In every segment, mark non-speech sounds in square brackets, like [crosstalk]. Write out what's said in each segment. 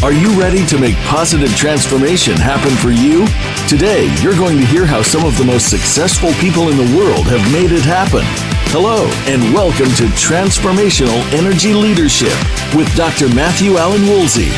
Are you ready to make positive transformation happen for you? Today, you're going to hear how some of the most successful people in the world have made it happen. Hello, and welcome to Transformational Energy Leadership with Dr. Matthew Allen Woolsey.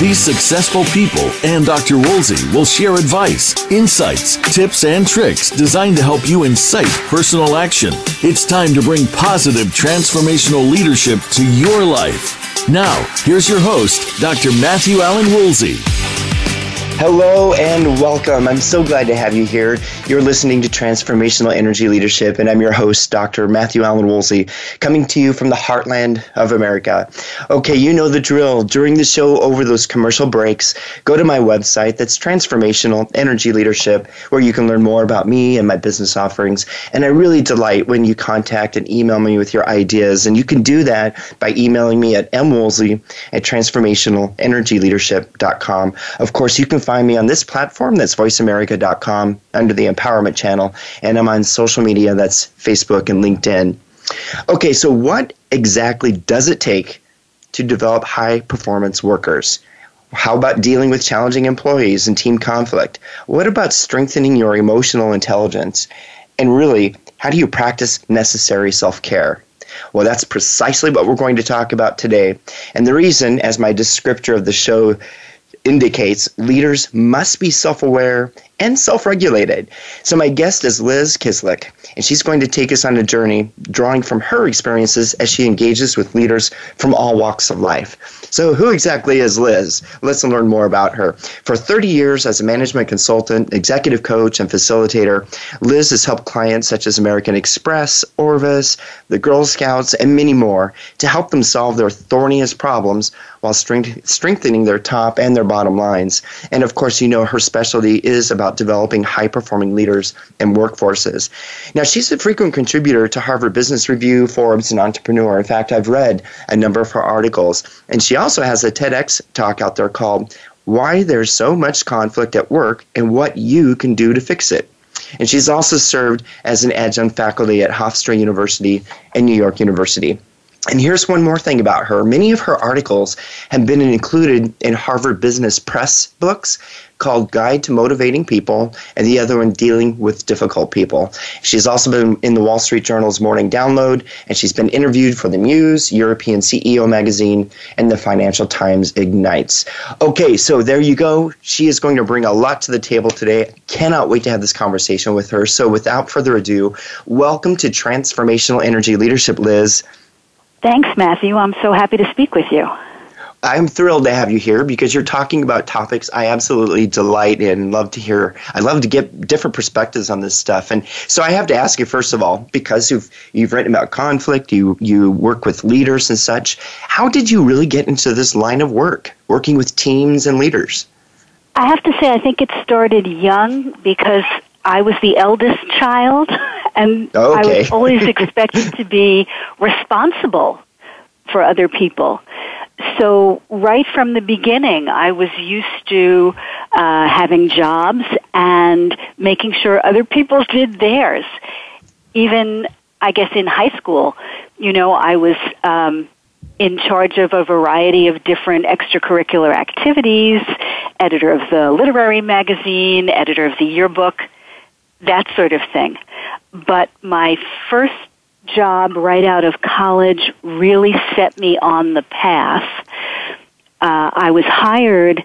These successful people and Dr. Woolsey will share advice, insights, tips, and tricks designed to help you incite personal action. It's time to bring positive transformational leadership to your life. Now, here's your host, Dr. Matthew Allen Woolsey. Hello and welcome. I'm so glad to have you here. You're listening to Transformational Energy Leadership, and I'm your host, Dr. Matthew Allen Woolsey, coming to you from the heartland of America. Okay, you know the drill. During the show, over those commercial breaks, go to my website that's Transformational Energy Leadership, where you can learn more about me and my business offerings. And I really delight when you contact and email me with your ideas. And you can do that by emailing me at mwoolsey at transformationalenergyleadership.com. Of course, you can find me on this platform that's voiceamerica.com under the empowerment channel. And I'm on social media that's Facebook and LinkedIn. Okay, so what exactly does it take to develop high performance workers? How about dealing with challenging employees and team conflict? What about strengthening your emotional intelligence? And really, how do you practice necessary self care? Well, that's precisely what we're going to talk about today. And the reason, as my descriptor of the show indicates leaders must be self aware and self regulated. So, my guest is Liz Kislik, and she's going to take us on a journey drawing from her experiences as she engages with leaders from all walks of life. So, who exactly is Liz? Let's learn more about her. For 30 years as a management consultant, executive coach, and facilitator, Liz has helped clients such as American Express, Orvis, the Girl Scouts, and many more to help them solve their thorniest problems while strengthening their top and their bottom lines. And of course, you know her specialty is about developing high performing leaders and workforces. Now, she's a frequent contributor to Harvard Business Review, Forbes, and Entrepreneur. In fact, I've read a number of her articles. And she also has a TEDx talk out there called Why There's So Much Conflict at Work and What You Can Do to Fix It. And she's also served as an adjunct faculty at Hofstra University and New York University. And here's one more thing about her. Many of her articles have been included in Harvard Business Press books called Guide to Motivating People, and the other one, Dealing with Difficult People. She's also been in the Wall Street Journal's Morning Download, and she's been interviewed for the Muse, European CEO magazine, and the Financial Times Ignites. Okay, so there you go. She is going to bring a lot to the table today. Cannot wait to have this conversation with her. So without further ado, welcome to Transformational Energy Leadership, Liz. Thanks, Matthew. I'm so happy to speak with you. I'm thrilled to have you here because you're talking about topics I absolutely delight in. Love to hear. I love to get different perspectives on this stuff. And so I have to ask you first of all, because you've you've written about conflict, you you work with leaders and such. How did you really get into this line of work, working with teams and leaders? I have to say, I think it started young because I was the eldest child, [laughs] and okay. I was always [laughs] expected to be responsible for other people. So right from the beginning, I was used to uh, having jobs and making sure other people did theirs. Even, I guess, in high school, you know, I was um, in charge of a variety of different extracurricular activities, editor of the literary magazine, editor of the yearbook that sort of thing. But my first job right out of college really set me on the path. Uh, I was hired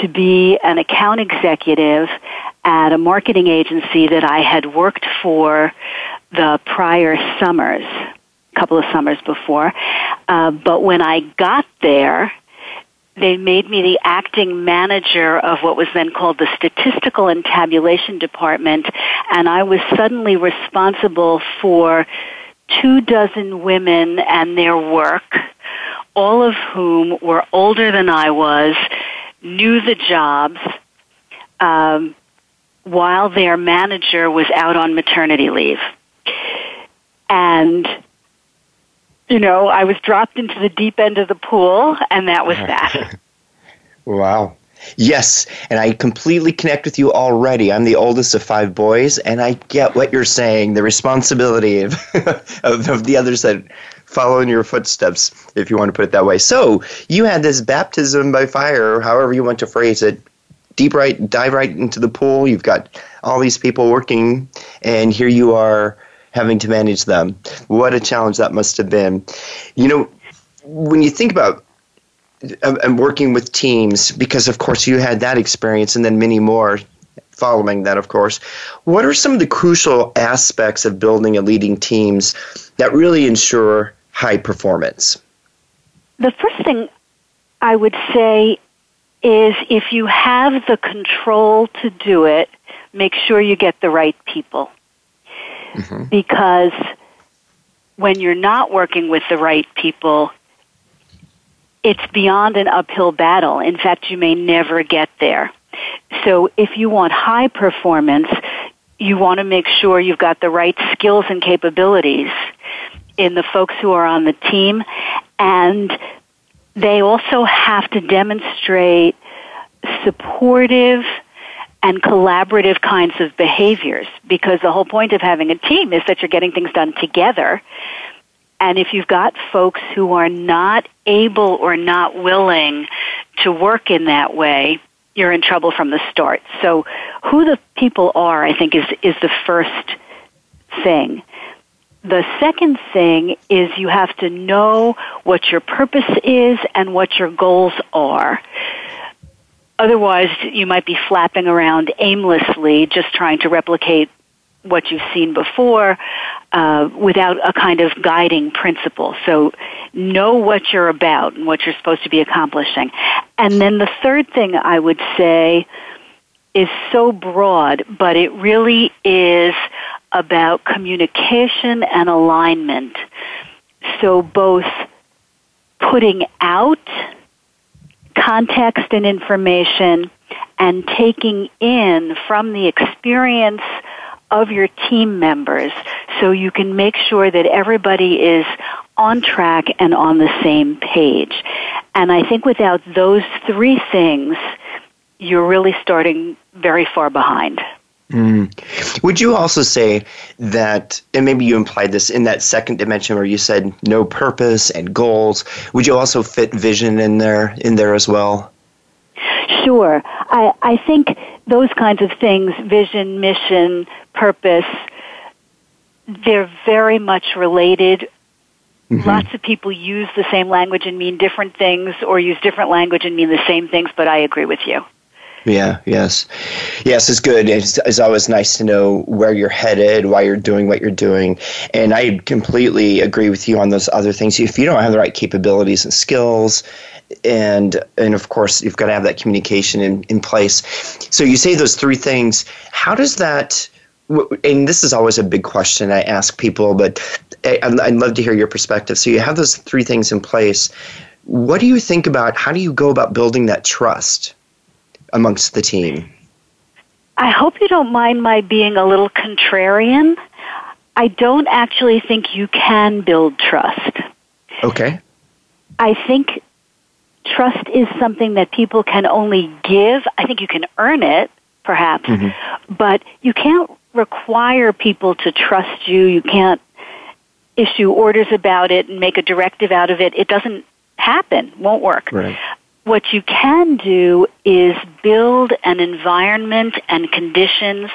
to be an account executive at a marketing agency that I had worked for the prior summers, a couple of summers before. Uh, but when I got there, they made me the acting manager of what was then called the statistical and tabulation department and I was suddenly responsible for two dozen women and their work, all of whom were older than I was, knew the jobs, um, while their manager was out on maternity leave. And you know, I was dropped into the deep end of the pool, and that was [laughs] that. wow. Yes, and I completely connect with you already. I'm the oldest of five boys, and I get what you're saying the responsibility of, [laughs] of, of the others that follow in your footsteps, if you want to put it that way. So you had this baptism by fire, however you want to phrase it, deep right, dive right into the pool. You've got all these people working, and here you are having to manage them. What a challenge that must have been. You know, when you think about uh, and working with teams, because of course you had that experience, and then many more following that, of course. What are some of the crucial aspects of building and leading teams that really ensure high performance? The first thing I would say is if you have the control to do it, make sure you get the right people. Mm-hmm. Because when you're not working with the right people, it's beyond an uphill battle. In fact, you may never get there. So if you want high performance, you want to make sure you've got the right skills and capabilities in the folks who are on the team and they also have to demonstrate supportive and collaborative kinds of behaviors because the whole point of having a team is that you're getting things done together. And if you've got folks who are not able or not willing to work in that way, you're in trouble from the start. So who the people are, I think, is, is the first thing. The second thing is you have to know what your purpose is and what your goals are. Otherwise, you might be flapping around aimlessly, just trying to replicate what you've seen before uh, without a kind of guiding principle. So know what you're about and what you're supposed to be accomplishing. And then the third thing I would say is so broad, but it really is about communication and alignment. So both putting out context and information and taking in from the experience of your team members so you can make sure that everybody is on track and on the same page. And I think without those three things, you're really starting very far behind. Mm. Would you also say that, and maybe you implied this in that second dimension where you said know purpose and goals? Would you also fit vision in there in there as well? Sure. I, I think those kinds of things, vision, mission, purpose, they're very much related. Mm-hmm. Lots of people use the same language and mean different things, or use different language and mean the same things, but I agree with you. Yeah, yes. Yes, it's good. It's, it's, always nice to know where you're headed, why you're doing what you're doing. And I completely agree with you on those other things. If you don't have the right capabilities and skills, and and of course you've got to have that communication in, in place. So you say those three things. How does that and this is always a big question I ask people, but eh, I'd love to hear your perspective. So you have those three things in place. What do you think about how do you go about building that trust amongst the team? I hope you don't mind my being a little contrarian. I don't actually think you can build trust. Okay. I think trust is something that people can only give. I think you can earn it, perhaps, mm-hmm. but you can't require people to trust you. You can't issue orders about it and make a directive out of it. It doesn't happen, won't work. Right. What you can do is build an environment and conditions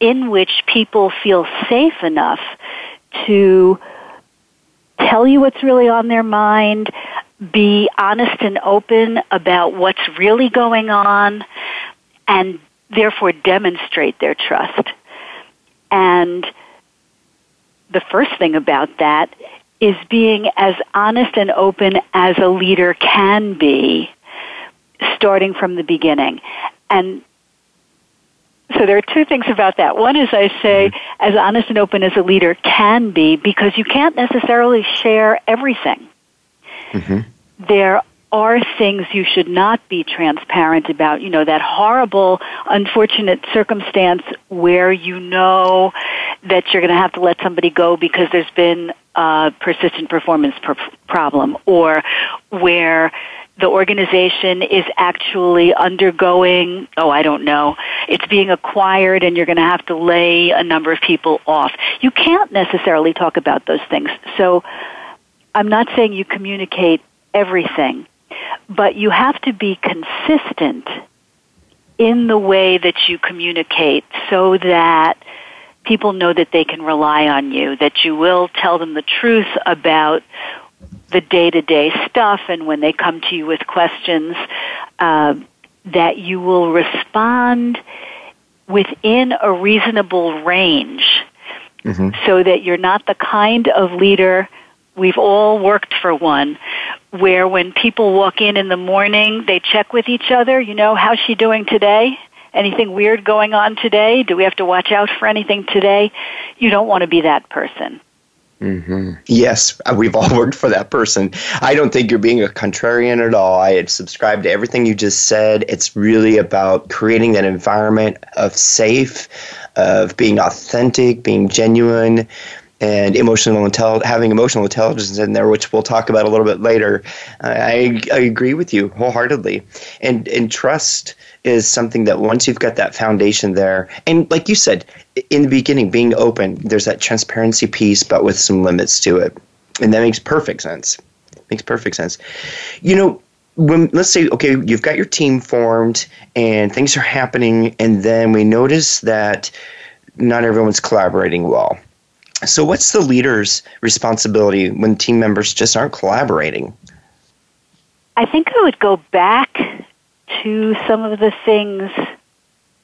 in which people feel safe enough to tell you what's really on their mind, be honest and open about what's really going on, and therefore demonstrate their trust. And the first thing about that is being as honest and open as a leader can be, starting from the beginning. And so there are two things about that. One is I say mm-hmm. as honest and open as a leader can be because you can't necessarily share everything. Mm-hmm. There are things you should not be transparent about. You know, that horrible, unfortunate circumstance where you know that you're going to have to let somebody go because there's been a persistent performance problem or where the organization is actually undergoing, oh, I don't know, it's being acquired and you're going to have to lay a number of people off. You can't necessarily talk about those things. So I'm not saying you communicate everything, but you have to be consistent in the way that you communicate so that people know that they can rely on you, that you will tell them the truth about the day to day stuff, and when they come to you with questions, uh, that you will respond within a reasonable range. Mm-hmm. so that you're not the kind of leader we've all worked for one where when people walk in in the morning they check with each other you know how's she doing today? Anything weird going on today? Do we have to watch out for anything today? You don't want to be that person Mm-hmm. Yes, uh, we've all [laughs] worked for that person. I don't think you're being a contrarian at all. I subscribe to everything you just said. It's really about creating that environment of safe, of being authentic, being genuine, and emotional intelligence, having emotional intelligence in there, which we'll talk about a little bit later. I, I agree with you wholeheartedly, and and trust is something that once you've got that foundation there, and like you said in the beginning, being open, there's that transparency piece, but with some limits to it, and that makes perfect sense. Makes perfect sense. You know, when let's say okay, you've got your team formed and things are happening, and then we notice that not everyone's collaborating well. So, what's the leader's responsibility when team members just aren't collaborating? I think I would go back to some of the things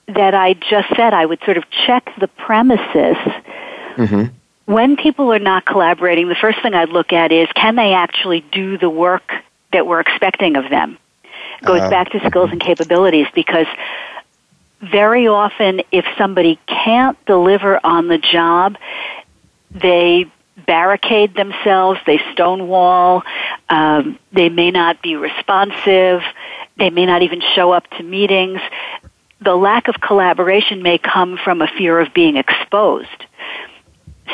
that I just said. I would sort of check the premises. Mm-hmm. When people are not collaborating, the first thing I'd look at is can they actually do the work that we're expecting of them? It goes uh, back to skills and capabilities because very often if somebody can't deliver on the job, they barricade themselves, they stonewall, um, they may not be responsive, they may not even show up to meetings. The lack of collaboration may come from a fear of being exposed.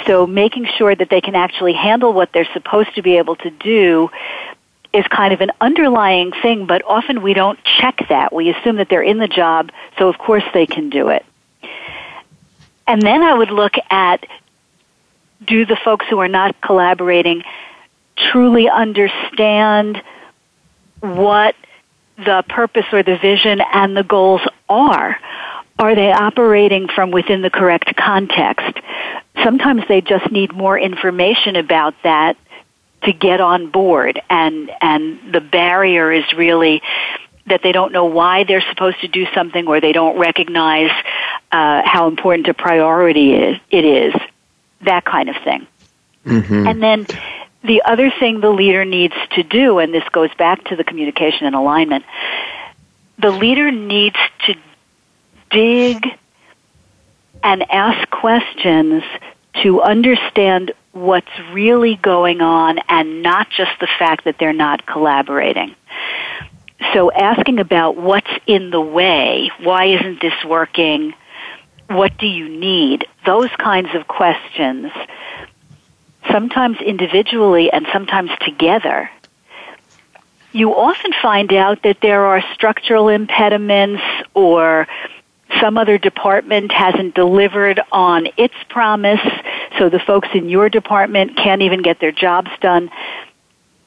So making sure that they can actually handle what they're supposed to be able to do is kind of an underlying thing, but often we don't check that. We assume that they're in the job, so of course they can do it. And then I would look at do the folks who are not collaborating truly understand what the purpose or the vision and the goals are? Are they operating from within the correct context? Sometimes they just need more information about that to get on board and and the barrier is really that they don't know why they're supposed to do something or they don't recognize uh, how important a priority is, it is that kind of thing mm-hmm. and then the other thing the leader needs to do, and this goes back to the communication and alignment, the leader needs to dig and ask questions to understand what's really going on and not just the fact that they're not collaborating. So asking about what's in the way, why isn't this working, what do you need, those kinds of questions sometimes individually and sometimes together, you often find out that there are structural impediments or some other department hasn't delivered on its promise, so the folks in your department can't even get their jobs done.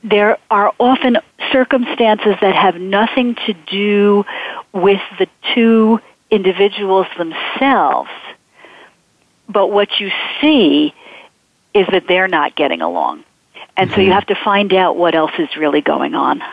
There are often circumstances that have nothing to do with the two individuals themselves. But what you see is that they're not getting along. And mm-hmm. so you mm-hmm. have to find out what else is really going on.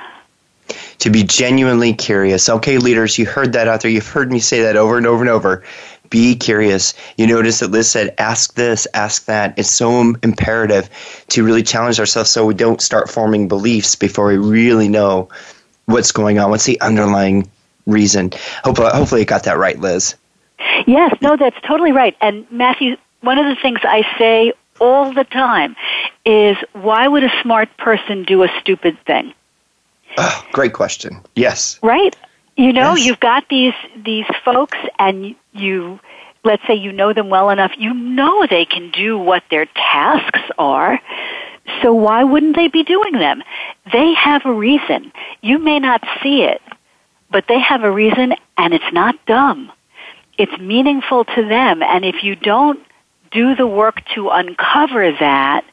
To be genuinely curious. Okay, leaders, you heard that out there. You've heard me say that over and over and over. Be curious. You notice that Liz said, ask this, ask that. It's so imperative to really challenge ourselves so we don't start forming beliefs before we really know what's going on. What's the underlying reason? Hopefully, hopefully I got that right, Liz. Yes, no, that's totally right. And Matthew, one of the things I say all the time is why would a smart person do a stupid thing? Oh, great question. Yes. Right? You know, yes. you've got these these folks and you let's say you know them well enough, you know they can do what their tasks are. So why wouldn't they be doing them? They have a reason. You may not see it, but they have a reason and it's not dumb. It's meaningful to them and if you don't do the work to uncover that,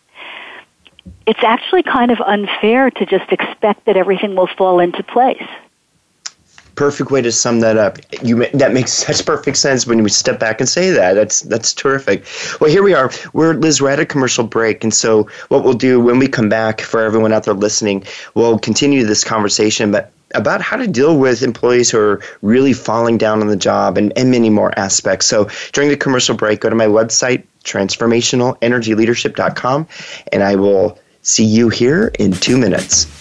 it's actually kind of unfair to just expect that everything will fall into place perfect way to sum that up. You that makes [laughs] such perfect sense when we step back and say that. That's that's terrific. Well, here we are. We're Liz. We're at a commercial break, and so what we'll do when we come back for everyone out there listening, we'll continue this conversation, but about how to deal with employees who are really falling down on the job and, and many more aspects. So during the commercial break, go to my website, transformationalenergyleadership.com, and I will see you here in two minutes.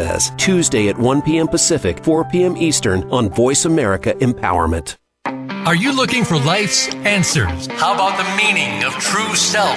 Says, Tuesday at 1 p.m. Pacific, 4 p.m. Eastern on Voice America Empowerment. Are you looking for life's answers? How about the meaning of true self?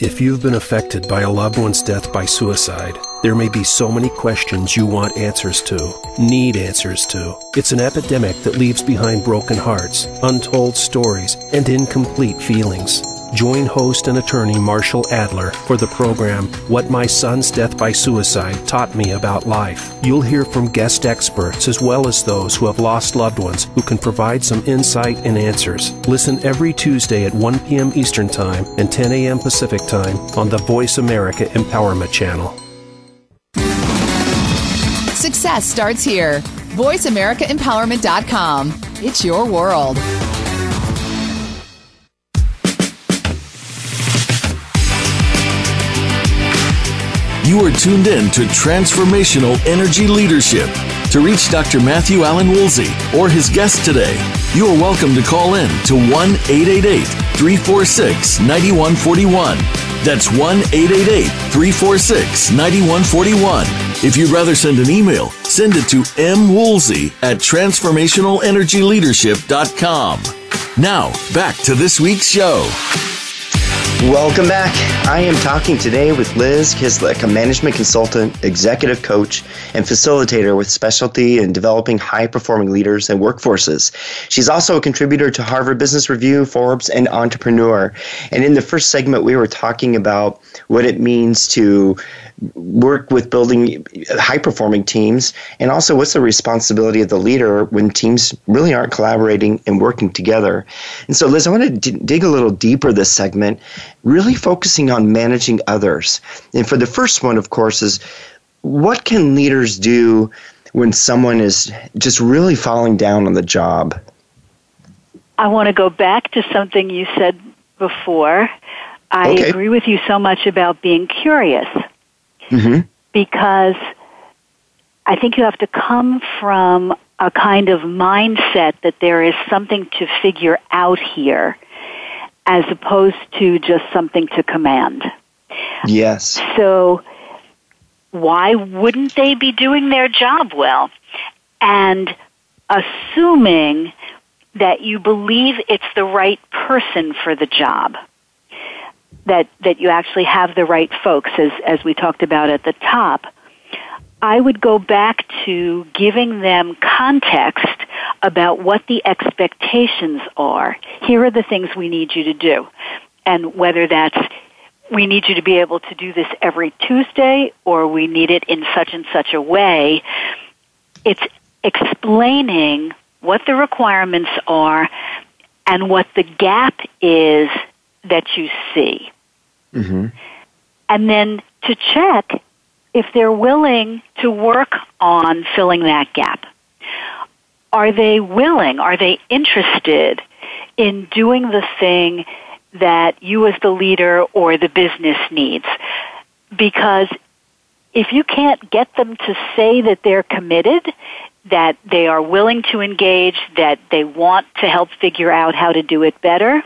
If you've been affected by a loved one's death by suicide, there may be so many questions you want answers to, need answers to. It's an epidemic that leaves behind broken hearts, untold stories, and incomplete feelings. Join host and attorney Marshall Adler for the program What My Son's Death by Suicide Taught Me About Life. You'll hear from guest experts as well as those who have lost loved ones who can provide some insight and answers. Listen every Tuesday at 1 p.m. Eastern Time and 10 a.m. Pacific Time on the Voice America Empowerment Channel. Success starts here. VoiceAmericaEmpowerment.com. It's your world. You are tuned in to Transformational Energy Leadership. To reach Dr. Matthew Allen Woolsey or his guest today, you are welcome to call in to 1 888 346 9141. That's 1 888 346 9141. If you'd rather send an email, send it to mwoolsey at transformationalenergyleadership.com. Now, back to this week's show. Welcome back. I am talking today with Liz Kislik, a management consultant, executive coach, and facilitator with specialty in developing high performing leaders and workforces. She's also a contributor to Harvard Business Review, Forbes, and Entrepreneur. And in the first segment, we were talking about what it means to work with building high performing teams and also what's the responsibility of the leader when teams really aren't collaborating and working together? And so liz i want to d- dig a little deeper this segment really focusing on managing others. And for the first one of course is what can leaders do when someone is just really falling down on the job? I want to go back to something you said before. I okay. agree with you so much about being curious mm-hmm. because I think you have to come from a kind of mindset that there is something to figure out here as opposed to just something to command. Yes. So why wouldn't they be doing their job well? And assuming that you believe it's the right person for the job that that you actually have the right folks as as we talked about at the top I would go back to giving them context about what the expectations are. Here are the things we need you to do. And whether that's we need you to be able to do this every Tuesday or we need it in such and such a way, it's explaining what the requirements are and what the gap is that you see. Mm-hmm. And then to check if they're willing to work on filling that gap, are they willing, are they interested in doing the thing that you as the leader or the business needs? Because if you can't get them to say that they're committed, that they are willing to engage, that they want to help figure out how to do it better,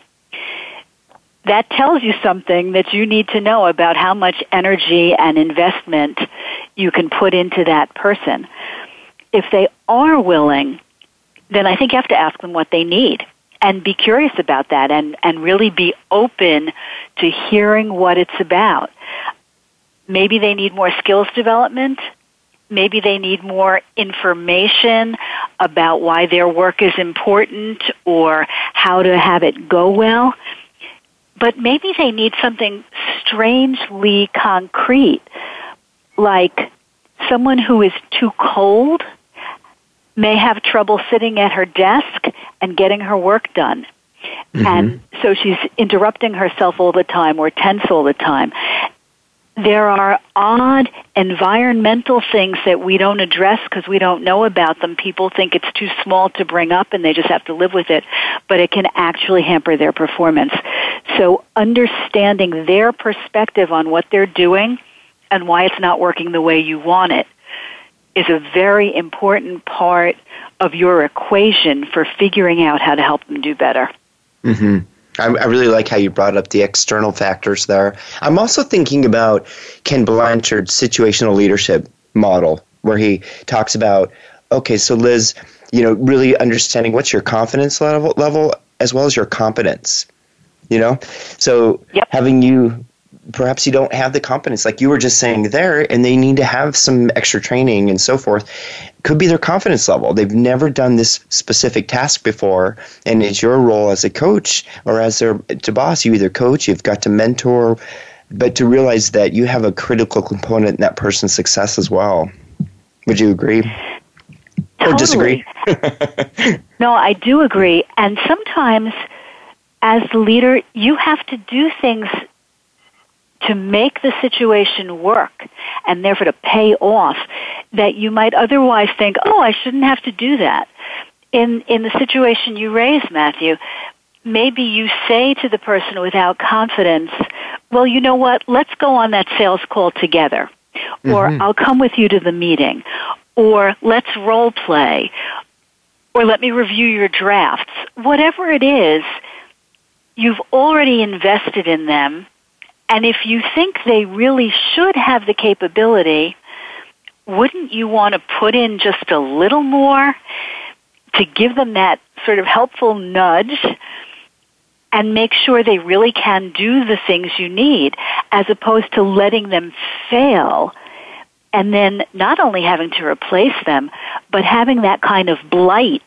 that tells you something that you need to know about how much energy and investment you can put into that person. If they are willing, then I think you have to ask them what they need and be curious about that and, and really be open to hearing what it's about. Maybe they need more skills development. Maybe they need more information about why their work is important or how to have it go well. But maybe they need something strangely concrete, like someone who is too cold may have trouble sitting at her desk and getting her work done. Mm-hmm. And so she's interrupting herself all the time or tense all the time. There are odd environmental things that we don't address because we don't know about them. People think it's too small to bring up and they just have to live with it, but it can actually hamper their performance. So understanding their perspective on what they're doing and why it's not working the way you want it is a very important part of your equation for figuring out how to help them do better. Mm-hmm. I, I really like how you brought up the external factors there. I'm also thinking about Ken Blanchard's situational leadership model, where he talks about, okay, so Liz, you know, really understanding what's your confidence level, level as well as your competence. You know, so yep. having you perhaps you don't have the confidence like you were just saying there and they need to have some extra training and so forth could be their confidence level. They've never done this specific task before and it's your role as a coach or as their to boss you either coach you've got to mentor but to realize that you have a critical component in that person's success as well. Would you agree? Totally. or disagree? [laughs] [laughs] No i do agree. And sometimes as the leader you have to do things to make the situation work and therefore to pay off that you might otherwise think, oh, I shouldn't have to do that. In, in the situation you raise, Matthew, maybe you say to the person without confidence, well, you know what, let's go on that sales call together. Mm-hmm. Or I'll come with you to the meeting. Or let's role play. Or let me review your drafts. Whatever it is, you've already invested in them and if you think they really should have the capability, wouldn't you want to put in just a little more to give them that sort of helpful nudge and make sure they really can do the things you need as opposed to letting them fail and then not only having to replace them, but having that kind of blight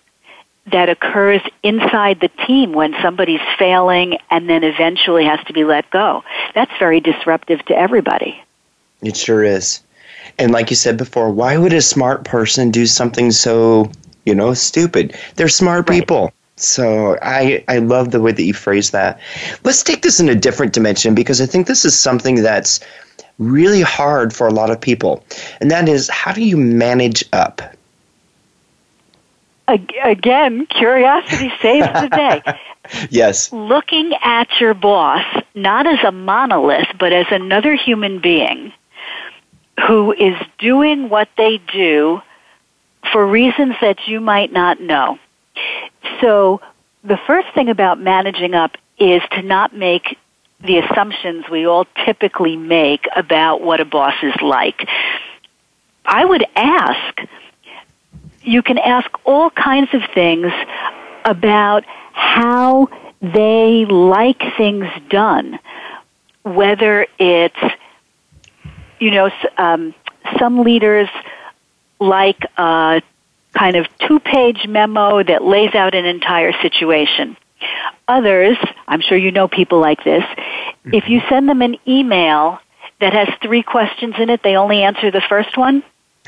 that occurs inside the team when somebody's failing and then eventually has to be let go. That's very disruptive to everybody. It sure is. And like you said before, why would a smart person do something so, you know, stupid? They're smart right. people. So I, I love the way that you phrase that. Let's take this in a different dimension because I think this is something that's really hard for a lot of people. And that is how do you manage up? Again, curiosity saves the day. [laughs] yes. Looking at your boss not as a monolith, but as another human being who is doing what they do for reasons that you might not know. So, the first thing about managing up is to not make the assumptions we all typically make about what a boss is like. I would ask, you can ask all kinds of things about how they like things done, whether it's, you know, um, some leaders like a kind of two page memo that lays out an entire situation. Others, I'm sure you know people like this, if you send them an email that has three questions in it, they only answer the first one.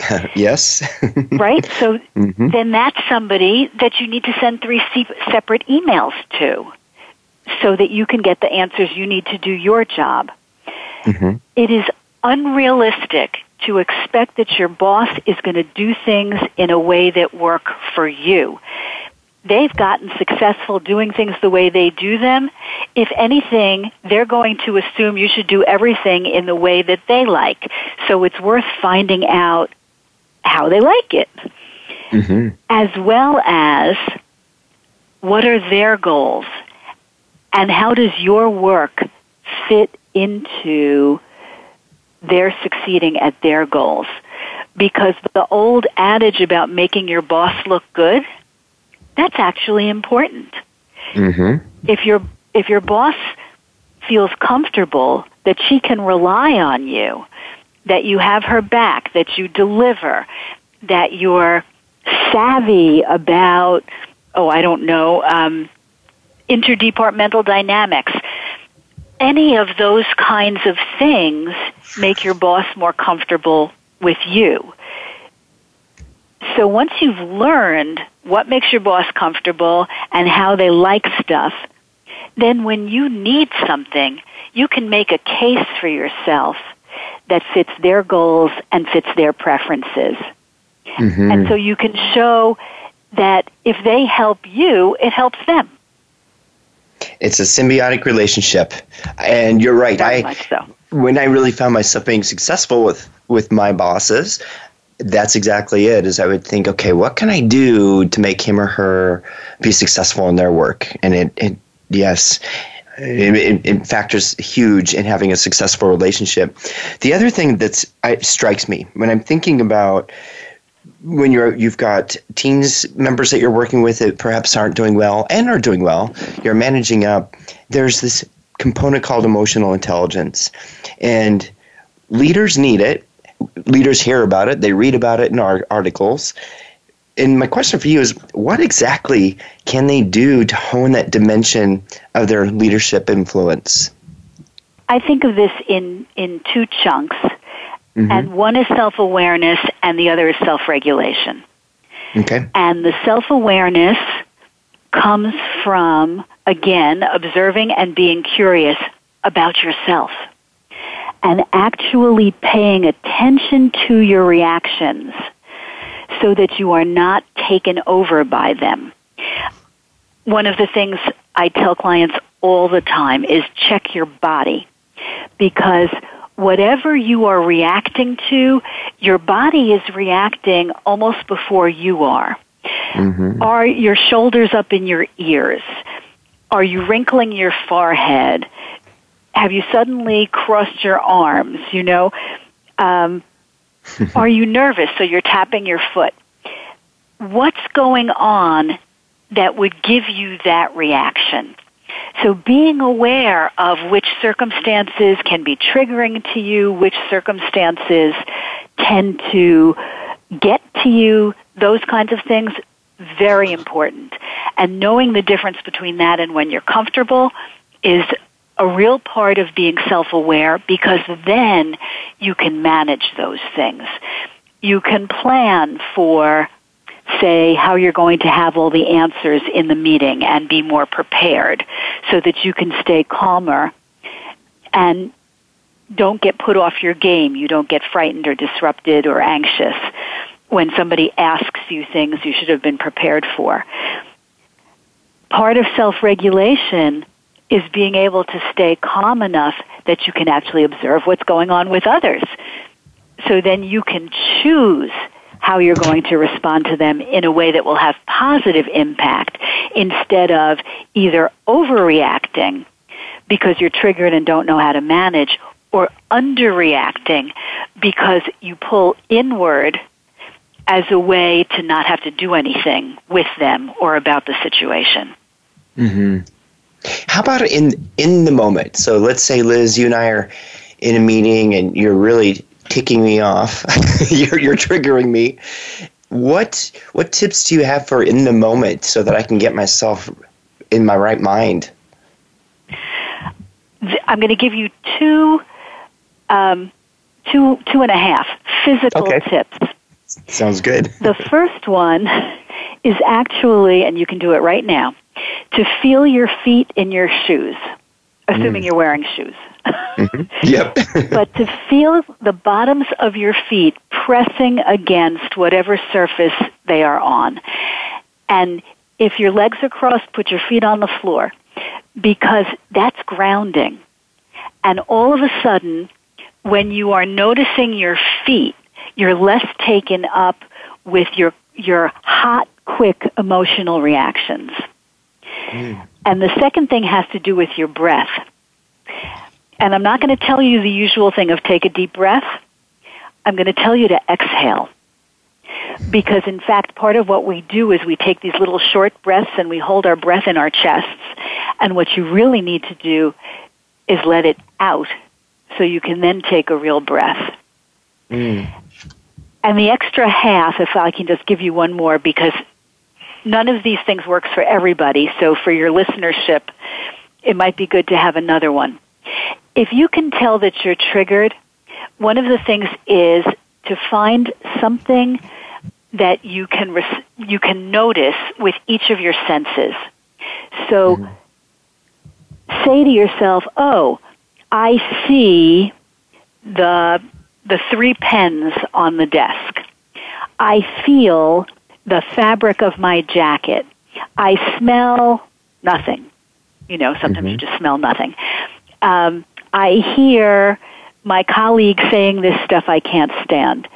[laughs] yes. [laughs] right? So mm-hmm. then that's somebody that you need to send three separate emails to so that you can get the answers you need to do your job. Mm-hmm. It is unrealistic to expect that your boss is going to do things in a way that work for you. They've gotten successful doing things the way they do them. If anything, they're going to assume you should do everything in the way that they like. So it's worth finding out how they like it. Mm-hmm. As well as what are their goals and how does your work fit into their succeeding at their goals. Because the old adage about making your boss look good, that's actually important. Mm-hmm. If your if your boss feels comfortable that she can rely on you, that you have her back, that you deliver, that you're savvy about, oh, I don't know, um, interdepartmental dynamics, any of those kinds of things make your boss more comfortable with you. So once you've learned what makes your boss comfortable and how they like stuff, then when you need something, you can make a case for yourself that fits their goals and fits their preferences. Mm-hmm. And so you can show that if they help you, it helps them. It's a symbiotic relationship, and you're right. Very I much so. when I really found myself being successful with with my bosses, that's exactly it. Is I would think, okay, what can I do to make him or her be successful in their work? And it, it yes. It, it, factors huge in having a successful relationship. The other thing that strikes me when I'm thinking about when you're you've got teams members that you're working with that perhaps aren't doing well and are doing well, you're managing up. There's this component called emotional intelligence, and leaders need it. Leaders hear about it. They read about it in our articles. And my question for you is, what exactly can they do to hone that dimension of their leadership influence? I think of this in in two chunks. Mm-hmm. And one is self awareness and the other is self regulation. Okay. And the self awareness comes from, again, observing and being curious about yourself and actually paying attention to your reactions so that you are not taken over by them. One of the things I tell clients all the time is check your body because whatever you are reacting to, your body is reacting almost before you are. Mm-hmm. Are your shoulders up in your ears? Are you wrinkling your forehead? Have you suddenly crossed your arms? You know, um, [laughs] are you nervous so you're tapping your foot? What's going on that would give you that reaction? So being aware of which circumstances can be triggering to you, which circumstances tend to get to you, those kinds of things, very important. And knowing the difference between that and when you're comfortable is a real part of being self-aware because then you can manage those things. You can plan for say how you're going to have all the answers in the meeting and be more prepared so that you can stay calmer and don't get put off your game. You don't get frightened or disrupted or anxious when somebody asks you things you should have been prepared for. Part of self-regulation is being able to stay calm enough that you can actually observe what's going on with others. So then you can choose how you're going to respond to them in a way that will have positive impact instead of either overreacting because you're triggered and don't know how to manage or underreacting because you pull inward as a way to not have to do anything with them or about the situation. Mm-hmm. How about in in the moment? So let's say Liz, you and I are in a meeting and you're really ticking me off. [laughs] you're, you're triggering me. What what tips do you have for in the moment so that I can get myself in my right mind? I'm going to give you two, um, two, two and a half physical okay. tips. Sounds good. the first one is actually, and you can do it right now, to feel your feet in your shoes, assuming mm. you're wearing shoes. Mm-hmm. [laughs] Yep. [laughs] but to feel the bottoms of your feet pressing against whatever surface they are on. And if your legs are crossed, put your feet on the floor because that's grounding. And all of a sudden, when you are noticing your feet, you're less taken up with your your hot, quick emotional reactions. Mm. And the second thing has to do with your breath. And I'm not going to tell you the usual thing of take a deep breath. I'm going to tell you to exhale. Because in fact, part of what we do is we take these little short breaths and we hold our breath in our chests. And what you really need to do is let it out so you can then take a real breath. Mm. And the extra half, if I can just give you one more, because none of these things works for everybody. So for your listenership, it might be good to have another one. If you can tell that you're triggered, one of the things is to find something that you can res- you can notice with each of your senses. So mm-hmm. say to yourself, "Oh, I see the the three pens on the desk. I feel the fabric of my jacket. I smell nothing. You know, sometimes mm-hmm. you just smell nothing. Um, I hear my colleague saying this stuff I can't stand.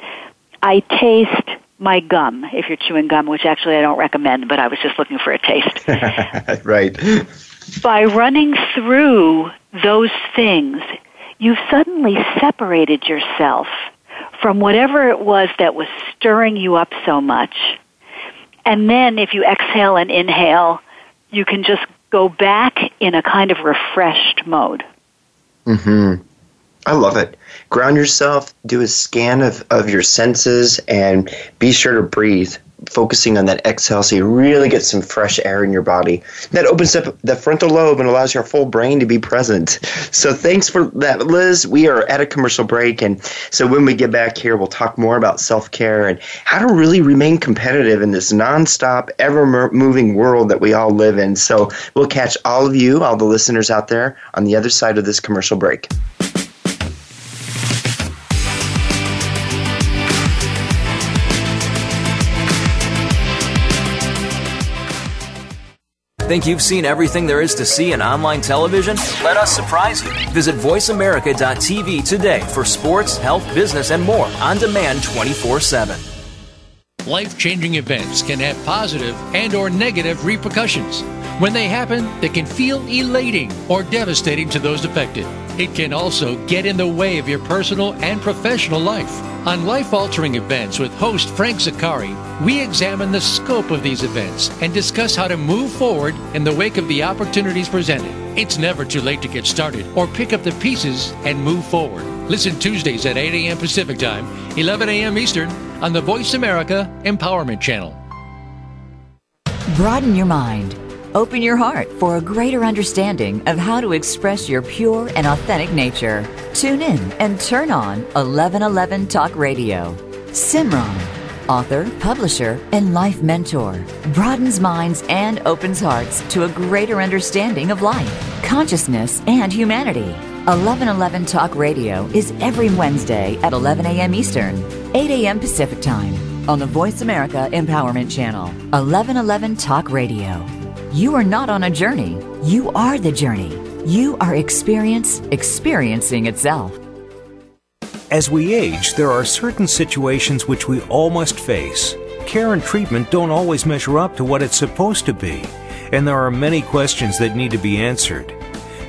I taste my gum, if you're chewing gum, which actually I don't recommend, but I was just looking for a taste. [laughs] right. By running through those things, you've suddenly separated yourself from whatever it was that was stirring you up so much. And then if you exhale and inhale, you can just go back in a kind of refreshed mode. Mhm. I love it. Ground yourself, do a scan of, of your senses, and be sure to breathe focusing on that exhale so you really get some fresh air in your body. That opens up the frontal lobe and allows your full brain to be present. So thanks for that, Liz. We are at a commercial break. And so when we get back here, we'll talk more about self care and how to really remain competitive in this nonstop, ever moving world that we all live in. So we'll catch all of you, all the listeners out there, on the other side of this commercial break. Think you've seen everything there is to see in online television? Let us surprise you. Visit VoiceAmerica.tv today for sports, health, business, and more on demand 24 7. Life-changing events can have positive and or negative repercussions. When they happen, they can feel elating or devastating to those affected. It can also get in the way of your personal and professional life. On Life Altering Events with host Frank Zaccari, we examine the scope of these events and discuss how to move forward in the wake of the opportunities presented. It's never too late to get started or pick up the pieces and move forward. Listen Tuesdays at 8 a.m. Pacific Time, 11 a.m. Eastern on the Voice America Empowerment Channel. Broaden your mind. Open your heart for a greater understanding of how to express your pure and authentic nature. Tune in and turn on 1111 Talk Radio. Simran, author, publisher, and life mentor, broadens minds and opens hearts to a greater understanding of life, consciousness, and humanity. 1111 Talk Radio is every Wednesday at 11 a.m. Eastern, 8 a.m. Pacific Time on the Voice America Empowerment Channel. 1111 Talk Radio. You are not on a journey. You are the journey. You are experience experiencing itself. As we age, there are certain situations which we all must face. Care and treatment don't always measure up to what it's supposed to be, and there are many questions that need to be answered.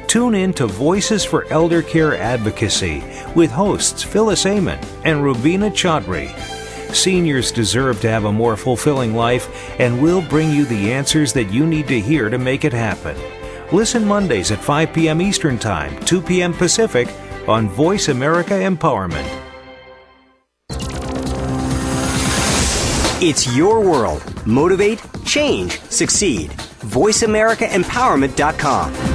Tune in to Voices for Elder Care Advocacy with hosts Phyllis Amon and Rubina Chaudhry. Seniors deserve to have a more fulfilling life, and we'll bring you the answers that you need to hear to make it happen. Listen Mondays at 5 p.m. Eastern Time, 2 p.m. Pacific on Voice America Empowerment. It's your world. Motivate, change, succeed. VoiceAmericaEmpowerment.com.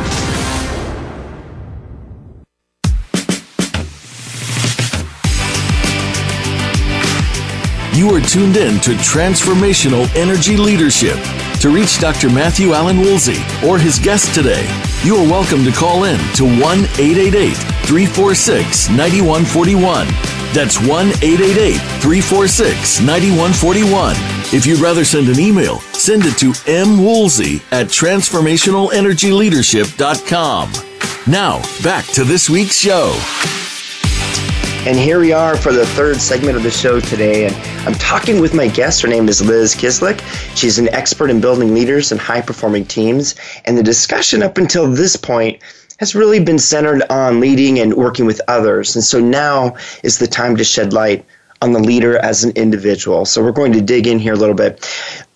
You are tuned in to Transformational Energy Leadership. To reach Dr. Matthew Allen Woolsey or his guest today, you are welcome to call in to 1 888 346 9141. That's 1 888 346 9141. If you'd rather send an email, send it to mwoolsey at transformationalenergyleadership.com. Now, back to this week's show. And here we are for the third segment of the show today. And I'm talking with my guest. Her name is Liz Kislik. She's an expert in building leaders and high performing teams. And the discussion up until this point has really been centered on leading and working with others. And so now is the time to shed light on the leader as an individual. So we're going to dig in here a little bit.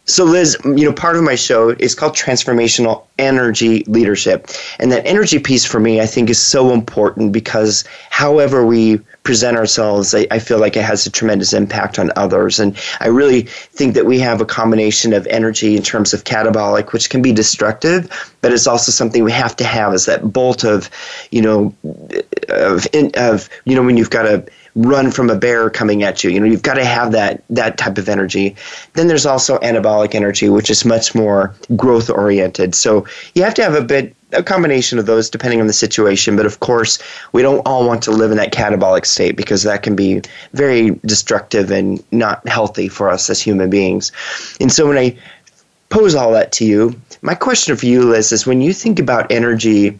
So, Liz, you know, part of my show is called Transformational Energy Leadership. And that energy piece for me, I think, is so important because however we present ourselves, I, I, feel like it has a tremendous impact on others. And I really think that we have a combination of energy in terms of catabolic, which can be destructive, but it's also something we have to have is that bolt of, you know, of, of you know, when you've got a run from a bear coming at you. You know, you've got to have that that type of energy. Then there's also anabolic energy, which is much more growth oriented. So you have to have a bit a combination of those depending on the situation. But of course, we don't all want to live in that catabolic state because that can be very destructive and not healthy for us as human beings. And so when I pose all that to you, my question for you, Liz, is when you think about energy,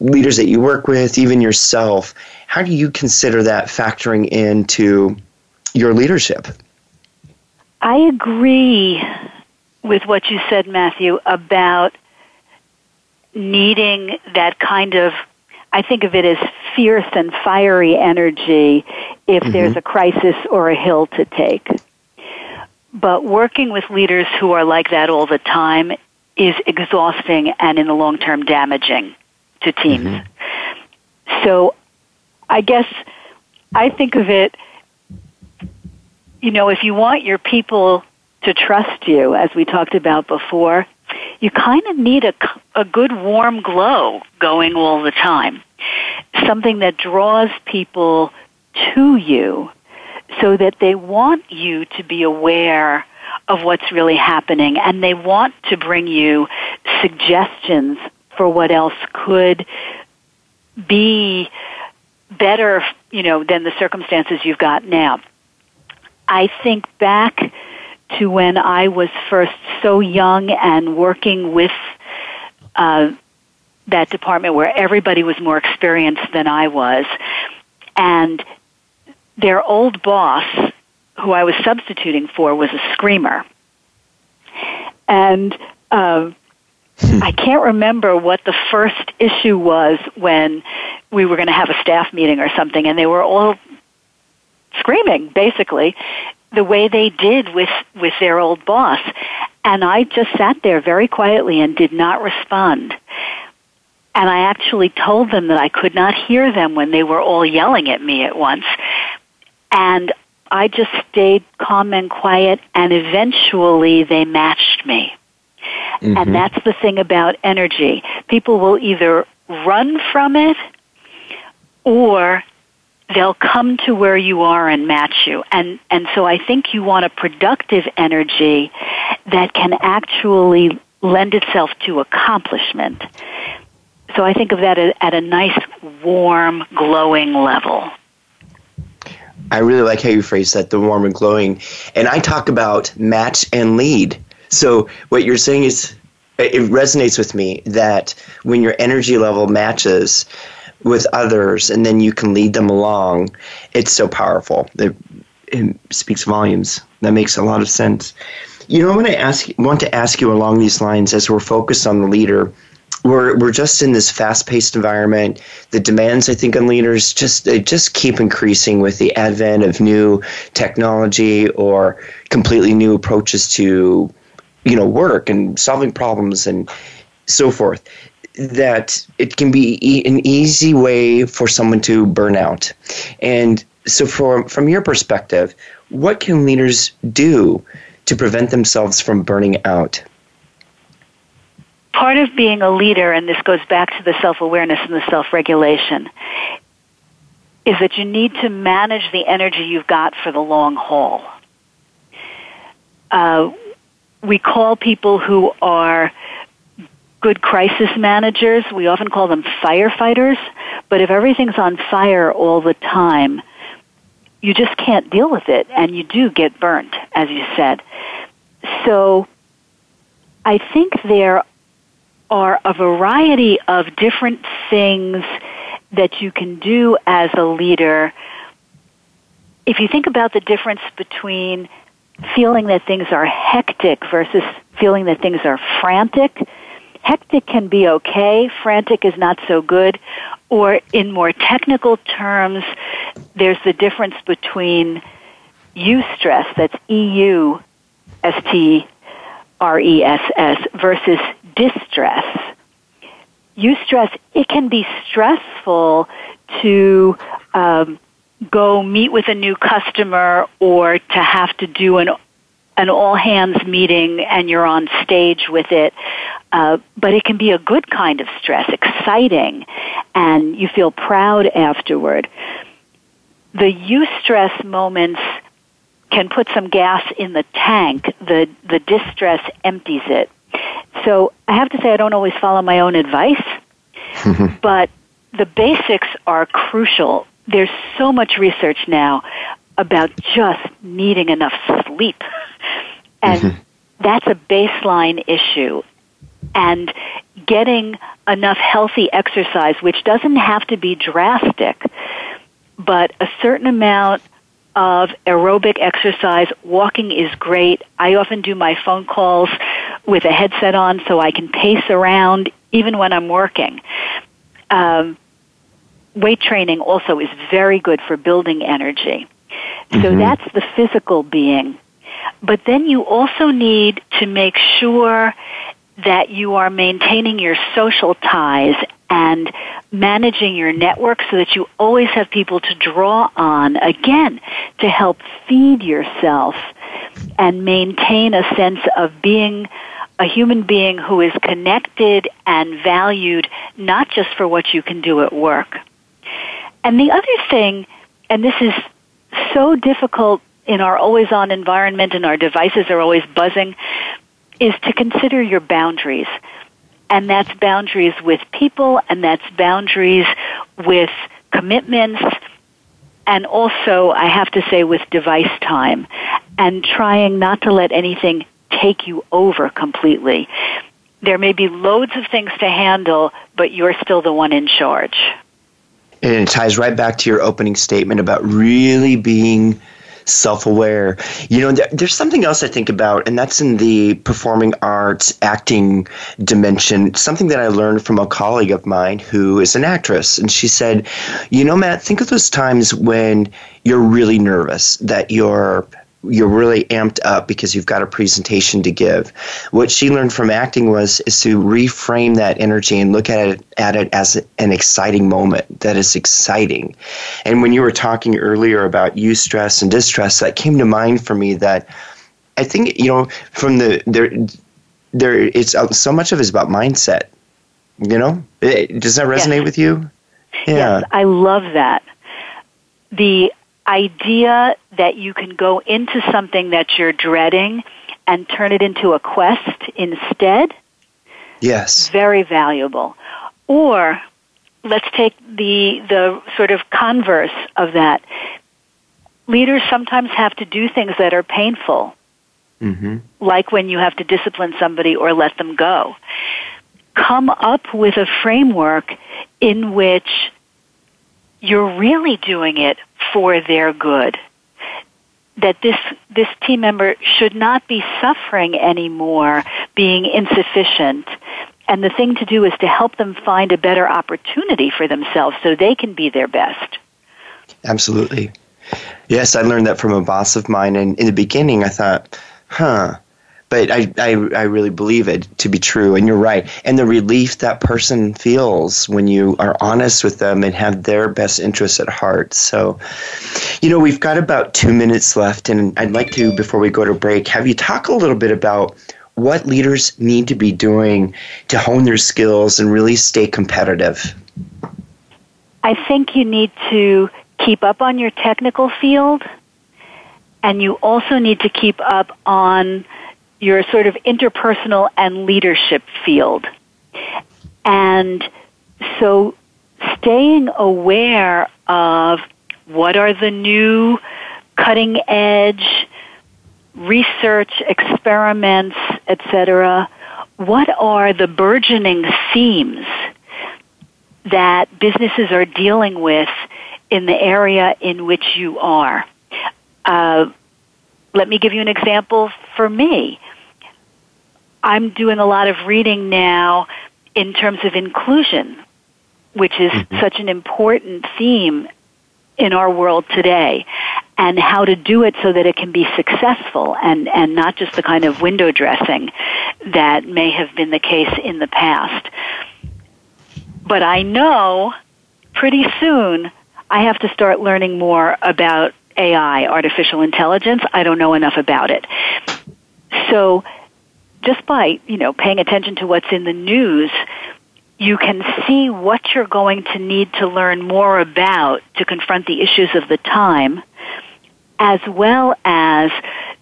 leaders that you work with, even yourself, how do you consider that factoring into your leadership? I agree with what you said, Matthew, about needing that kind of I think of it as fierce and fiery energy if mm-hmm. there's a crisis or a hill to take. But working with leaders who are like that all the time is exhausting and in the long term damaging to teams. Mm-hmm. So I guess I think of it, you know, if you want your people to trust you, as we talked about before, you kind of need a, a good warm glow going all the time. Something that draws people to you so that they want you to be aware of what's really happening and they want to bring you suggestions for what else could be better, you know, than the circumstances you've got now. I think back to when I was first so young and working with uh, that department where everybody was more experienced than I was, and their old boss, who I was substituting for, was a screamer, and. Uh, I can't remember what the first issue was when we were going to have a staff meeting or something, and they were all screaming, basically, the way they did with, with their old boss. And I just sat there very quietly and did not respond. And I actually told them that I could not hear them when they were all yelling at me at once. And I just stayed calm and quiet, and eventually they matched me. Mm-hmm. And that's the thing about energy. People will either run from it or they'll come to where you are and match you. And, and so I think you want a productive energy that can actually lend itself to accomplishment. So I think of that at a nice, warm, glowing level. I really like how you phrase that, the warm and glowing. And I talk about match and lead. So what you're saying is it resonates with me that when your energy level matches with others and then you can lead them along, it's so powerful. It, it speaks volumes. That makes a lot of sense. You know, I want to ask want to ask you along these lines as we're focused on the leader. We're we're just in this fast-paced environment. The demands, I think, on leaders just they just keep increasing with the advent of new technology or completely new approaches to you know work and solving problems and so forth that it can be e- an easy way for someone to burn out. And so from from your perspective what can leaders do to prevent themselves from burning out? Part of being a leader and this goes back to the self-awareness and the self-regulation is that you need to manage the energy you've got for the long haul. Uh, we call people who are good crisis managers, we often call them firefighters, but if everything's on fire all the time, you just can't deal with it and you do get burnt, as you said. So I think there are a variety of different things that you can do as a leader. If you think about the difference between feeling that things are hectic versus feeling that things are frantic, hectic can be okay, frantic is not so good, or in more technical terms, there's the difference between eustress, that's E-U, S-T-R-E-S-S, versus distress. Eustress, it can be stressful to um, go meet with a new customer or to have to do an an all hands meeting and you're on stage with it. Uh, but it can be a good kind of stress, exciting, and you feel proud afterward. The eustress moments can put some gas in the tank. The the distress empties it. So I have to say I don't always follow my own advice, [laughs] but the basics are crucial. There's so much research now about just needing enough sleep. [laughs] And mm-hmm. that's a baseline issue. And getting enough healthy exercise, which doesn't have to be drastic, but a certain amount of aerobic exercise. Walking is great. I often do my phone calls with a headset on so I can pace around even when I'm working. Um, weight training also is very good for building energy. So mm-hmm. that's the physical being. But then you also need to make sure that you are maintaining your social ties and managing your network so that you always have people to draw on, again, to help feed yourself and maintain a sense of being a human being who is connected and valued not just for what you can do at work. And the other thing, and this is so difficult in our always on environment and our devices are always buzzing, is to consider your boundaries and that's boundaries with people, and that's boundaries with commitments, and also, I have to say, with device time, and trying not to let anything take you over completely. There may be loads of things to handle, but you're still the one in charge. And it ties right back to your opening statement about really being self aware. You know, there, there's something else I think about, and that's in the performing arts acting dimension. Something that I learned from a colleague of mine who is an actress. And she said, You know, Matt, think of those times when you're really nervous, that you're you're really amped up because you've got a presentation to give. What she learned from acting was is to reframe that energy and look at it at it as an exciting moment that is exciting. And when you were talking earlier about eustress and distress, that came to mind for me that I think you know from the there there it's uh, so much of it is about mindset. You know, does that resonate yes. with you? Yeah, yes, I love that. The idea that you can go into something that you're dreading and turn it into a quest instead. Yes. Very valuable. Or let's take the the sort of converse of that. Leaders sometimes have to do things that are painful. Mm-hmm. Like when you have to discipline somebody or let them go. Come up with a framework in which you're really doing it for their good. That this, this team member should not be suffering anymore, being insufficient. And the thing to do is to help them find a better opportunity for themselves so they can be their best. Absolutely. Yes, I learned that from a boss of mine. And in the beginning, I thought, huh, but I, I, I really believe it to be true. And you're right. And the relief that person feels when you are honest with them and have their best interests at heart. So, you know, we've got about two minutes left, and I'd like to, before we go to break, have you talk a little bit about what leaders need to be doing to hone their skills and really stay competitive. I think you need to keep up on your technical field, and you also need to keep up on your sort of interpersonal and leadership field. And so staying aware of what are the new cutting edge research experiments, etc. What are the burgeoning themes that businesses are dealing with in the area in which you are? Uh, let me give you an example for me. I'm doing a lot of reading now in terms of inclusion, which is mm-hmm. such an important theme in our world today and how to do it so that it can be successful and, and not just the kind of window dressing that may have been the case in the past. But I know pretty soon I have to start learning more about AI, artificial intelligence. I don't know enough about it. So just by, you know, paying attention to what's in the news, you can see what you're going to need to learn more about to confront the issues of the time, as well as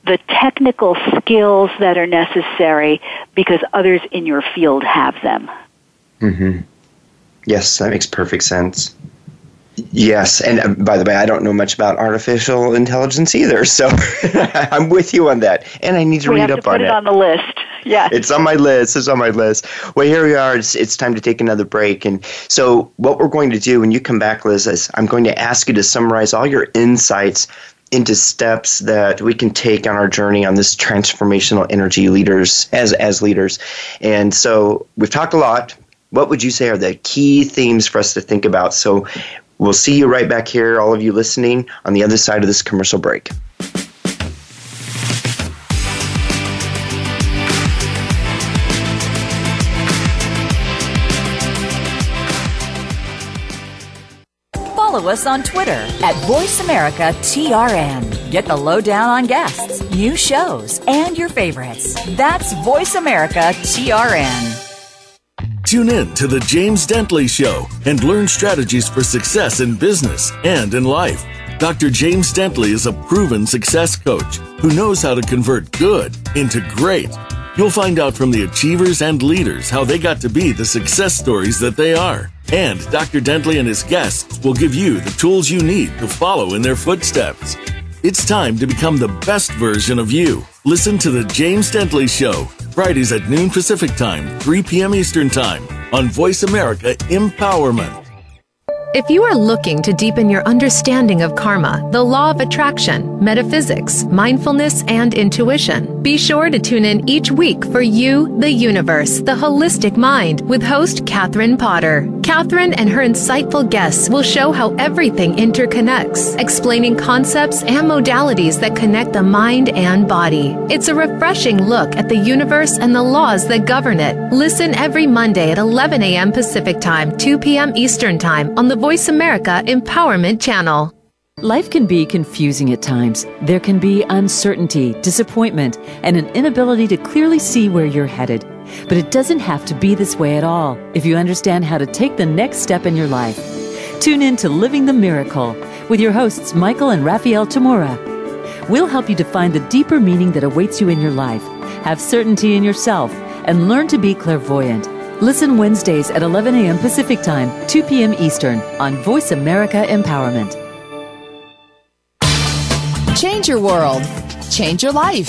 the technical skills that are necessary because others in your field have them. Mm-hmm. Yes, that makes perfect sense. Yes, and uh, by the way, I don't know much about artificial intelligence either, [laughs] so [laughs] I'm with you on that. And I need to we read up to on it. Put it. on the list. Yeah, it's on my list. It's on my list. Well, here we are. It's, it's time to take another break, and so what we're going to do when you come back, Liz, is I'm going to ask you to summarize all your insights into steps that we can take on our journey on this transformational energy leaders as as leaders. And so we've talked a lot. What would you say are the key themes for us to think about? So We'll see you right back here, all of you listening, on the other side of this commercial break. Follow us on Twitter at VoiceAmericaTRN. Get the lowdown on guests, new shows, and your favorites. That's VoiceAmericaTRN. Tune in to The James Dentley Show and learn strategies for success in business and in life. Dr. James Dentley is a proven success coach who knows how to convert good into great. You'll find out from the achievers and leaders how they got to be the success stories that they are. And Dr. Dentley and his guests will give you the tools you need to follow in their footsteps. It's time to become the best version of you. Listen to The James Dentley Show Fridays at noon Pacific Time, 3 p.m. Eastern Time on Voice America Empowerment. If you are looking to deepen your understanding of karma, the law of attraction, metaphysics, mindfulness, and intuition, be sure to tune in each week for You, the Universe, the Holistic Mind with host Katherine Potter. Katherine and her insightful guests will show how everything interconnects, explaining concepts and modalities that connect the mind and body. It's a refreshing look at the universe and the laws that govern it. Listen every Monday at 11 a.m. Pacific Time, 2 p.m. Eastern Time on the Voice America Empowerment Channel. Life can be confusing at times. There can be uncertainty, disappointment, and an inability to clearly see where you're headed. But it doesn't have to be this way at all if you understand how to take the next step in your life. Tune in to Living the Miracle with your hosts, Michael and Raphael Tamura. We'll help you to find the deeper meaning that awaits you in your life, have certainty in yourself, and learn to be clairvoyant. Listen Wednesdays at 11 a.m. Pacific Time, 2 p.m. Eastern on Voice America Empowerment. Change your world. Change your life.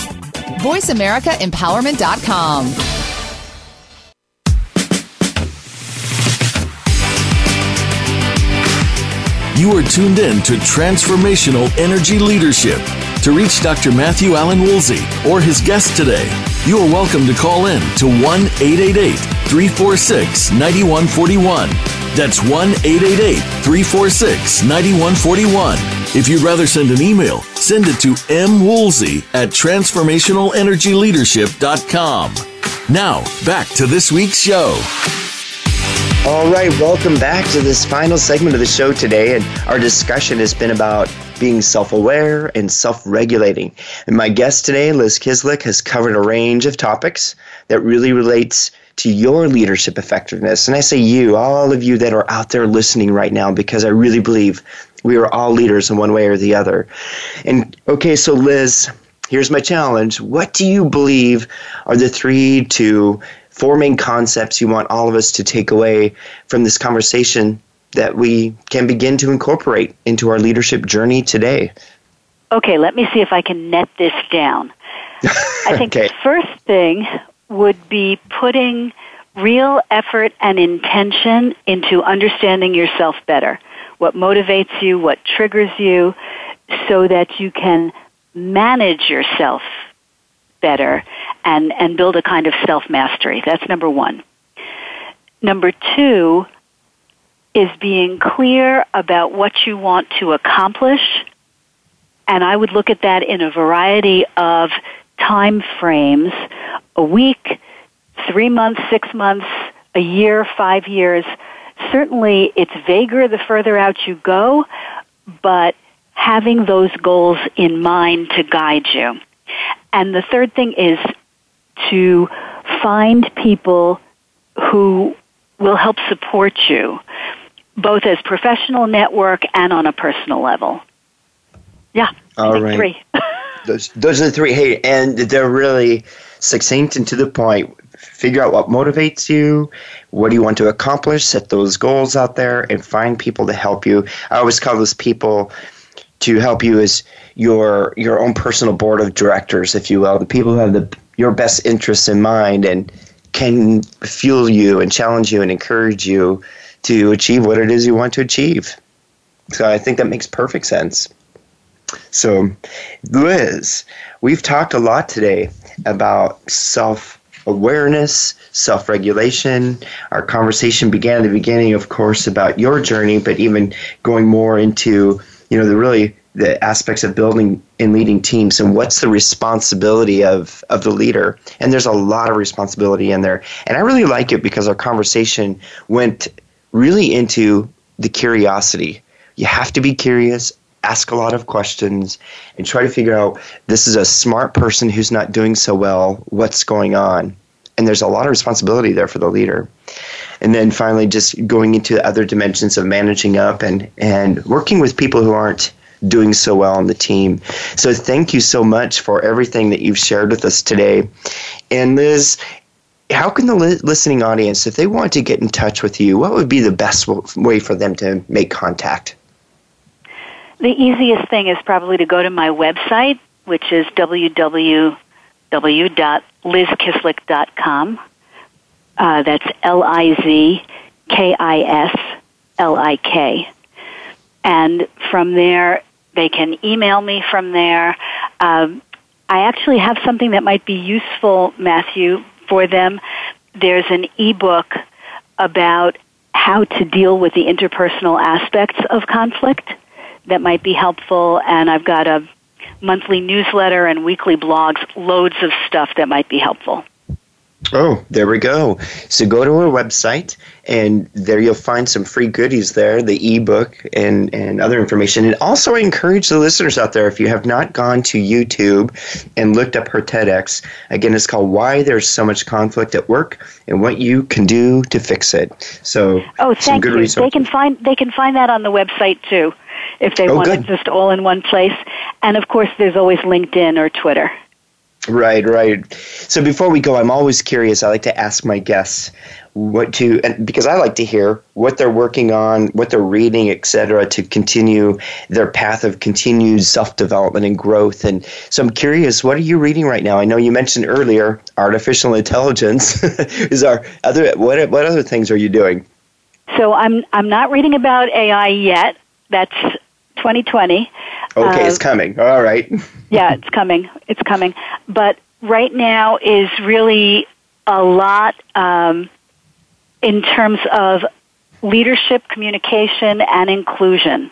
VoiceAmericaEmpowerment.com. You are tuned in to Transformational Energy Leadership. To reach Dr. Matthew Allen Woolsey or his guest today, you are welcome to call in to 1 888 346 9141. That's 1 888 346 9141. If you'd rather send an email, send it to mwoolsey at transformationalenergyleadership.com. Now, back to this week's show. All right, welcome back to this final segment of the show today. And our discussion has been about being self aware and self regulating. And my guest today, Liz Kislik, has covered a range of topics that really relates to your leadership effectiveness. And I say you, all of you that are out there listening right now, because I really believe we are all leaders in one way or the other. And okay, so Liz, here's my challenge. What do you believe are the three to four main concepts you want all of us to take away from this conversation that we can begin to incorporate into our leadership journey today? Okay, let me see if I can net this down. [laughs] I think okay. the first thing would be putting real effort and intention into understanding yourself better. What motivates you, what triggers you, so that you can manage yourself better and, and build a kind of self mastery. That's number one. Number two is being clear about what you want to accomplish. And I would look at that in a variety of time frames a week, three months, six months, a year, five years. Certainly, it's vaguer the further out you go, but having those goals in mind to guide you. And the third thing is to find people who will help support you, both as professional network and on a personal level. Yeah, All right. three. [laughs] those, those are the three. Hey, and they're really succinct and to the point. Figure out what motivates you, what do you want to accomplish, set those goals out there, and find people to help you. I always call those people to help you as your your own personal board of directors, if you will, the people who have the your best interests in mind and can fuel you and challenge you and encourage you to achieve what it is you want to achieve. So I think that makes perfect sense. So, Liz, we've talked a lot today about self awareness, self regulation. Our conversation began at the beginning, of course, about your journey, but even going more into you know the really the aspects of building and leading teams and what's the responsibility of of the leader. And there's a lot of responsibility in there. And i really like it because our conversation went really into the curiosity. You have to be curious ask a lot of questions and try to figure out this is a smart person who's not doing so well what's going on? And there's a lot of responsibility there for the leader. And then finally just going into other dimensions of managing up and and working with people who aren't doing so well on the team. So thank you so much for everything that you've shared with us today. And liz how can the li- listening audience if they want to get in touch with you what would be the best w- way for them to make contact the easiest thing is probably to go to my website, which is www.lizkislik.com. Uh, that's L I Z K I S L I K. And from there, they can email me from there. Um, I actually have something that might be useful, Matthew, for them. There's an ebook about how to deal with the interpersonal aspects of conflict that might be helpful, and I've got a monthly newsletter and weekly blogs, loads of stuff that might be helpful. Oh, there we go. So go to our website, and there you'll find some free goodies there, the ebook and, and other information. And also, I encourage the listeners out there if you have not gone to YouTube and looked up her TEDx, again, it's called Why There's So Much Conflict at Work and What You Can Do to Fix It. So, oh, thank you. Resources. They can find they can find that on the website too if they oh, want good. it just all in one place. And of course, there's always LinkedIn or Twitter. Right, right. So before we go, I'm always curious. I like to ask my guests what to, and because I like to hear what they're working on, what they're reading, etc., to continue their path of continued self development and growth. And so I'm curious, what are you reading right now? I know you mentioned earlier artificial intelligence. [laughs] Is our other what what other things are you doing? So I'm I'm not reading about AI yet. That's 2020. Okay, uh, it's coming. All right. [laughs] yeah, it's coming. It's coming. But right now is really a lot um, in terms of leadership, communication, and inclusion.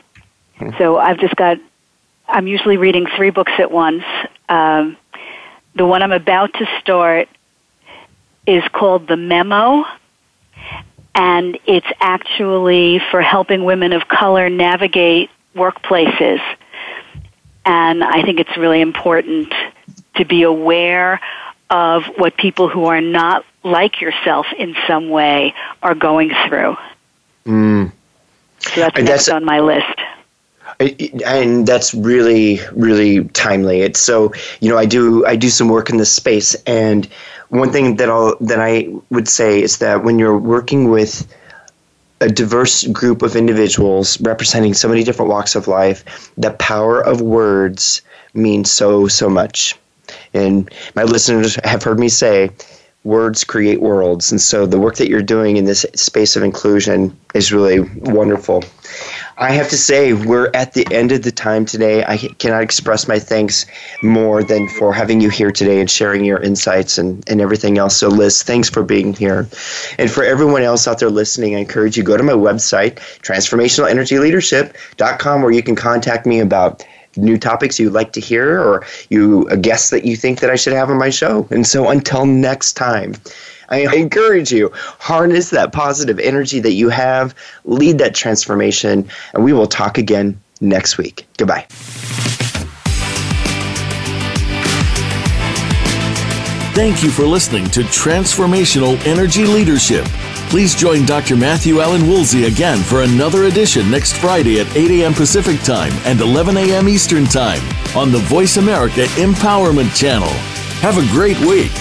Hmm. So I've just got, I'm usually reading three books at once. Um, the one I'm about to start is called The Memo, and it's actually for helping women of color navigate workplaces. And I think it's really important to be aware of what people who are not like yourself in some way are going through. Mm. So that's that's, on my list. and that's really really timely it's so you know i do i do some work in this space and one thing that i'll that i would say is that when you're working with a diverse group of individuals representing so many different walks of life the power of words means so so much and my listeners have heard me say words create worlds. And so the work that you're doing in this space of inclusion is really wonderful. I have to say, we're at the end of the time today. I cannot express my thanks more than for having you here today and sharing your insights and, and everything else. So, Liz, thanks for being here. And for everyone else out there listening, I encourage you go to my website, transformationalenergyleadership.com, where you can contact me about new topics you'd like to hear or you a guest that you think that I should have on my show. And so until next time, I encourage you harness that positive energy that you have, lead that transformation, and we will talk again next week. Goodbye. Thank you for listening to Transformational Energy Leadership. Please join Dr. Matthew Allen Woolsey again for another edition next Friday at 8 a.m. Pacific Time and 11 a.m. Eastern Time on the Voice America Empowerment Channel. Have a great week.